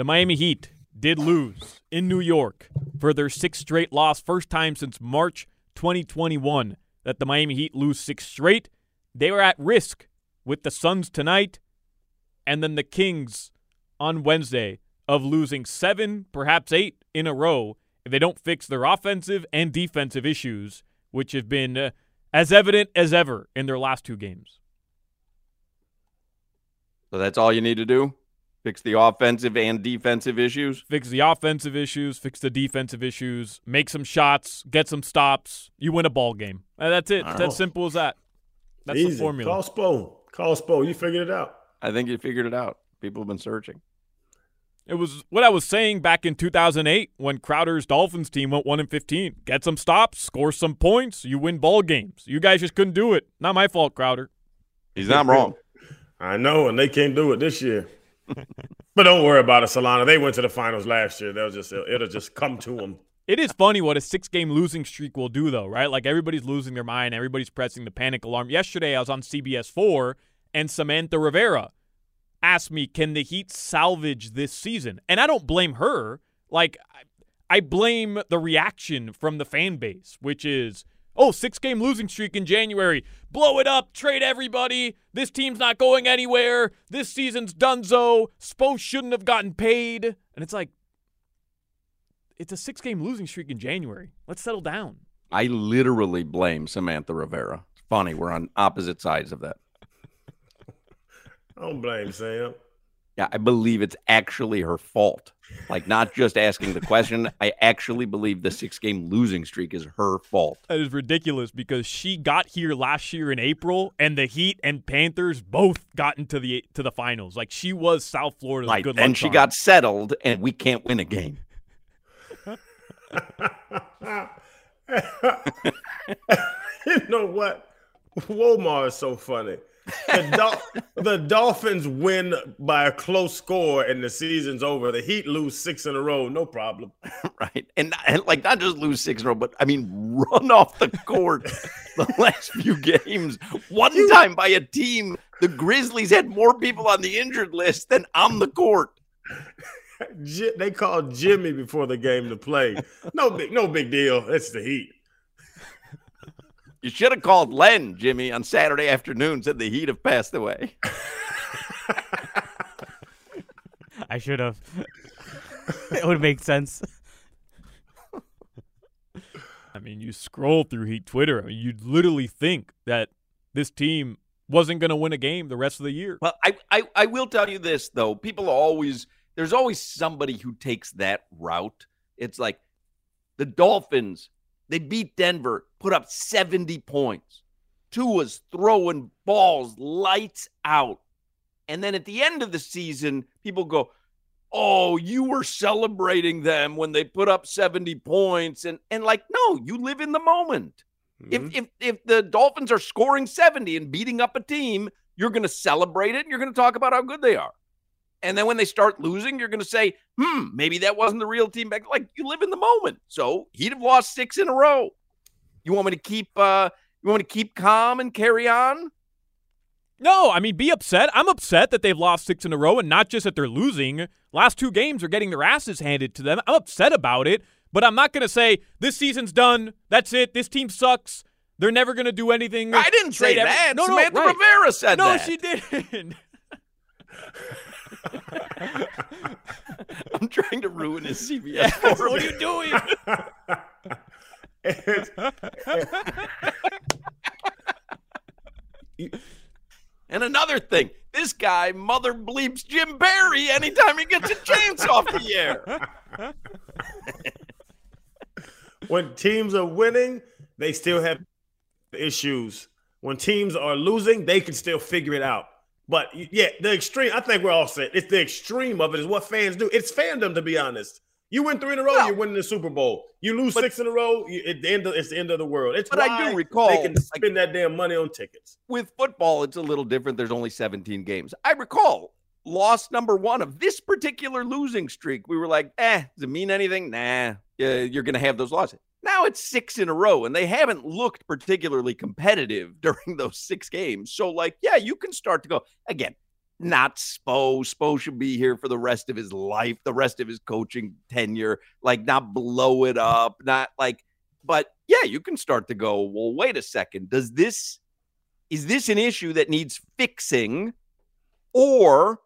The Miami Heat did lose in New York for their sixth straight loss, first time since March 2021 that the Miami Heat lose six straight. They were at risk with the Suns tonight and then the Kings on Wednesday of losing seven, perhaps eight in a row if they don't fix their offensive and defensive issues, which have been. Uh, as evident as ever in their last two games. So that's all you need to do? Fix the offensive and defensive issues? Fix the offensive issues, fix the defensive issues, make some shots, get some stops. You win a ball game. And that's it. It's as simple as that. That's Easy. the formula. Call Spo. Call Spo. You figured it out. I think you figured it out. People have been searching. It was what I was saying back in 2008 when Crowder's Dolphins team went 1 and 15. Get some stops, score some points, you win ball games. You guys just couldn't do it. Not my fault, Crowder. He's not wrong. I know, and they can't do it this year. But don't worry about it, Solana. They went to the finals last year. They'll just it'll just come to them. It is funny what a six game losing streak will do, though, right? Like everybody's losing their mind, everybody's pressing the panic alarm. Yesterday, I was on CBS 4, and Samantha Rivera asked me, can the Heat salvage this season? And I don't blame her. Like, I blame the reaction from the fan base, which is, oh, six game losing streak in January. Blow it up, trade everybody. This team's not going anywhere. This season's donezo. Spo shouldn't have gotten paid. And it's like, it's a six game losing streak in January. Let's settle down. I literally blame Samantha Rivera. It's funny, we're on opposite sides of that. I don't blame Sam. Yeah, I believe it's actually her fault. Like not just asking the question. I actually believe the six game losing streak is her fault. That is ridiculous because she got here last year in April and the Heat and Panthers both got into the to the finals. Like she was South Florida's right. good luck. And she charm. got settled and we can't win a game. you know what? Womar is so funny. The, Dol- the Dolphins win by a close score and the season's over. The Heat lose six in a row, no problem. right. And, and like not just lose six in a row, but I mean run off the court the last few games. One time by a team, the Grizzlies had more people on the injured list than on the court. They called Jimmy before the game to play. No big, no big deal. It's the Heat. You should have called Len, Jimmy, on Saturday afternoon, said the Heat have passed away. I should have. it would make sense. I mean, you scroll through Heat Twitter, I mean, you'd literally think that this team wasn't going to win a game the rest of the year. Well, I, I I will tell you this though. People always there's always somebody who takes that route. It's like the Dolphins, they beat Denver, put up 70 points. Tua's throwing balls lights out. And then at the end of the season, people go, "Oh, you were celebrating them when they put up 70 points." And and like, no, you live in the moment. If mm-hmm. if if the Dolphins are scoring 70 and beating up a team, you're going to celebrate it and you're going to talk about how good they are. And then when they start losing, you're going to say, "Hmm, maybe that wasn't the real team back." Like you live in the moment. So he'd have lost six in a row. You want me to keep? uh You want me to keep calm and carry on? No, I mean, be upset. I'm upset that they've lost six in a row and not just that they're losing. Last two games are getting their asses handed to them. I'm upset about it, but I'm not going to say this season's done. That's it. This team sucks. They're never going to do anything. I didn't say every- that. No, no, Samantha right. Rivera said no, that. No, she didn't. I'm trying to ruin his CBS. for what are you doing? It's- And another thing, this guy mother bleeps Jim Berry anytime he gets a chance off the air. when teams are winning, they still have issues. When teams are losing, they can still figure it out. But yeah, the extreme, I think we're all set. It's the extreme of it is what fans do. It's fandom, to be honest. You win three in a row, you're winning the Super Bowl. You lose But- six in a row, you, the end of, it's the end of the world. It's But I do recall, they can like- spend that damn money on tickets. With football, it's a little different. There's only 17 games. I recall loss number one of this particular losing streak. We were like, eh, does it mean anything? Nah, yeah, you're going to have those losses. Now it's six in a row, and they haven't looked particularly competitive during those six games. So, like, yeah, you can start to go again. Not Spo. Spo should be here for the rest of his life, the rest of his coaching tenure. Like, not blow it up, not like, but yeah, you can start to go, well, wait a second. Does this, is this an issue that needs fixing? Or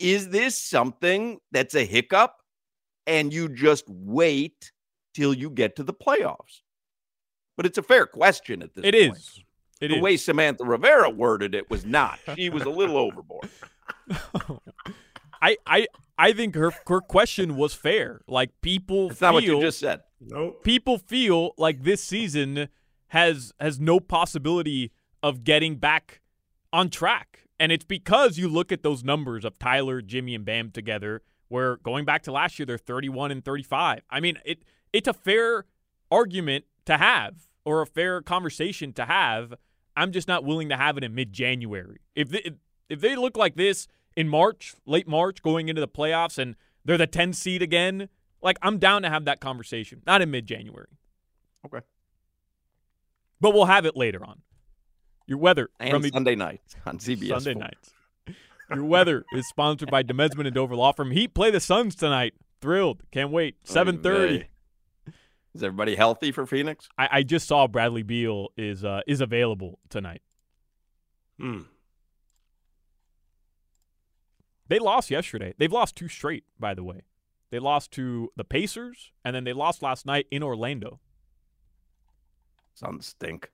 is this something that's a hiccup and you just wait till you get to the playoffs? But it's a fair question at this It point. is. It the is. way Samantha Rivera worded it was not. She was a little overboard. I, I, I think her her question was fair. Like people That's feel not what you just said. Nope. people feel like this season has has no possibility of getting back on track. And it's because you look at those numbers of Tyler, Jimmy, and Bam together, where going back to last year, they're 31 and 35. I mean, it it's a fair argument to have or a fair conversation to have. I'm just not willing to have it in mid January. If they, if they look like this in March, late March, going into the playoffs, and they're the 10 seed again, like I'm down to have that conversation. Not in mid January. Okay. But we'll have it later on. Your weather And from the Sunday night on CBS. Sunday 4. nights. Your weather is sponsored by Demesmin and Dover Law Firm. Heat play the Suns tonight. Thrilled. Can't wait. Seven thirty. Hey. Is everybody healthy for Phoenix? I, I just saw Bradley Beal is uh, is available tonight. Hmm. They lost yesterday. They've lost two straight, by the way. They lost to the Pacers, and then they lost last night in Orlando. Suns stink.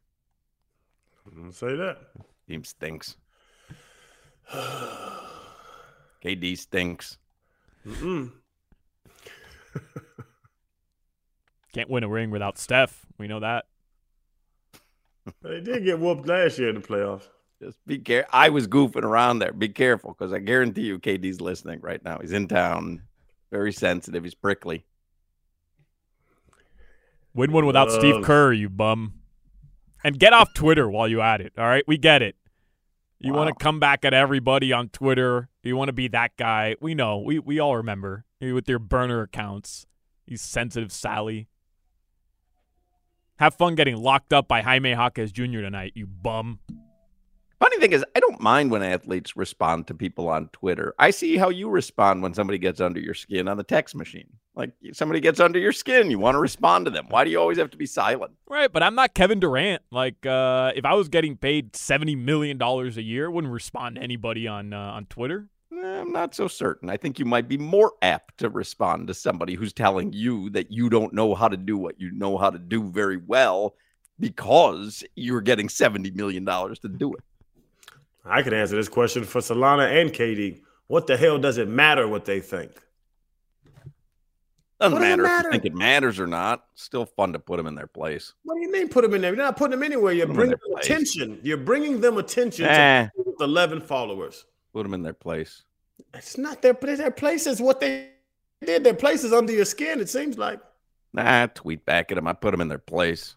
Don't say that. Team stinks. KD stinks. Can't win a ring without Steph. We know that. They did get whooped last year in the playoffs. Just be careful. I was goofing around there. Be careful because I guarantee you KD's listening right now. He's in town. Very sensitive. He's prickly. Win one without uh, Steve Kerr, you bum. And get off Twitter while you at it. All right, we get it. You want to come back at everybody on Twitter. You want to be that guy. We know. We we all remember you with your burner accounts. You sensitive Sally. Have fun getting locked up by Jaime Jaquez Jr. tonight, you bum. Funny thing is, I don't mind when athletes respond to people on Twitter. I see how you respond when somebody gets under your skin on the text machine. Like somebody gets under your skin, you want to respond to them. Why do you always have to be silent? Right, but I'm not Kevin Durant. Like, uh, if I was getting paid seventy million dollars a year, I wouldn't respond to anybody on uh, on Twitter. Eh, I'm not so certain. I think you might be more apt to respond to somebody who's telling you that you don't know how to do what you know how to do very well because you're getting $70 million to do it. I can answer this question for Solana and KD. What the hell does it matter what they think? Doesn't What does it matter, if you think it matters or not. Still fun to put them in their place. What do you mean put them in there? You're not putting them anywhere. You're Put 'em in bringing them attention. You're bringing them attention Eh. to 11 followers. Put them in their place. It's not their, place. their place is What they did, their places under your skin, it seems like. Nah, tweet back at them. I put them in their place.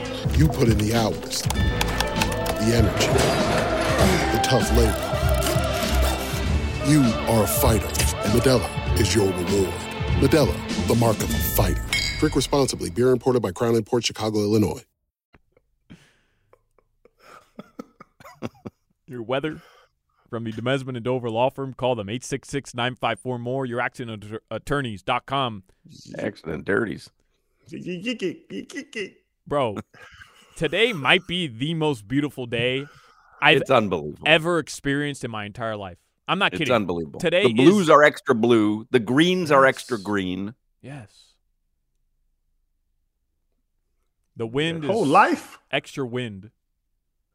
You put in the hours, the energy, the tough labor. You are a fighter, and Modelo is your reward. Modelo, the mark of a fighter. Drink responsibly. Beer imported by Crown Port Chicago, Illinois. Your weather from the Demesmin and Dover Law Firm. Call them 866 954 more. Your accident attorneys.com. Accident dirties. Bro, today might be the most beautiful day I've It's unbelievable. ever experienced in my entire life. I'm not kidding. It's unbelievable. Today the blues is, are extra blue. The greens are extra green. Yes. The wind Whole is life. extra wind.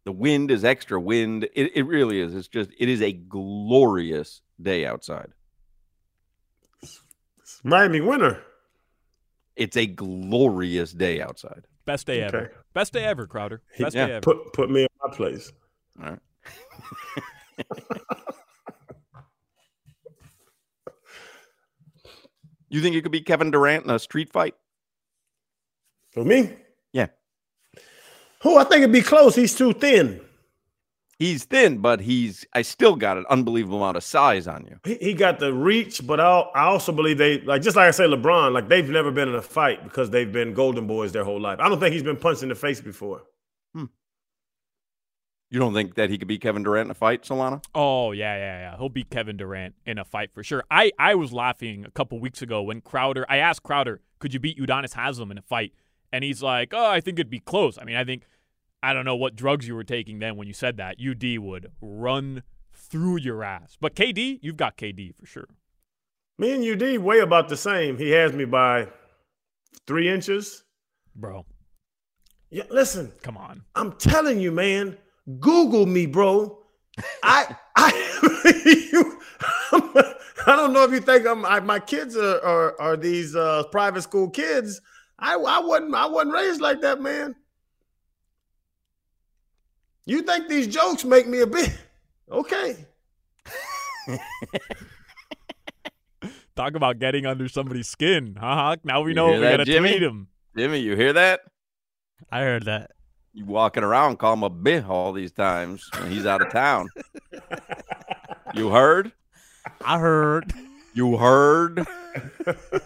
The wind is extra wind. It, it really is. It's just it is a glorious day outside. It's Miami winter. It's a glorious day outside. Best day ever. Best day ever, Crowder. Best Yeah. day ever. Put put me in my place. All right. you think you could be Kevin Durant in a street fight? For me? Yeah. Who I think it'd be close. He's too thin. He's thin, but he's I still got an unbelievable amount of size on you. He, he got the reach, but I I also believe they like just like I say LeBron, like they've never been in a fight because they've been golden boys their whole life. I don't think he's been punched in the face before. Hmm. You don't think that he could beat Kevin Durant in a fight, Solana? Oh yeah, yeah, yeah. He'll beat Kevin Durant in a fight for sure. I I was laughing a couple weeks ago when Crowder. I asked Crowder, "Could you beat Udonis Haslem in a fight?" And he's like, "Oh, I think it'd be close." I mean, I think I don't know what drugs you were taking then when you said that. UD would run through your ass. But KD, you've got KD for sure. Me and UD weigh about the same. He has me by three inches. Bro, Yeah, listen, come on. I'm telling you, man. Google me, bro. I I you, I don't know if you think I'm I, my kids are are, are these uh, private school kids. I I wasn't I wasn't raised like that, man. You think these jokes make me a bit okay? Talk about getting under somebody's skin. Huh? Now we You know we that, gotta Jimmy? tweet him. Jimmy, you hear that? I heard that. You walking around call him a bitch all these times when he's out of town. you heard? I heard. You heard?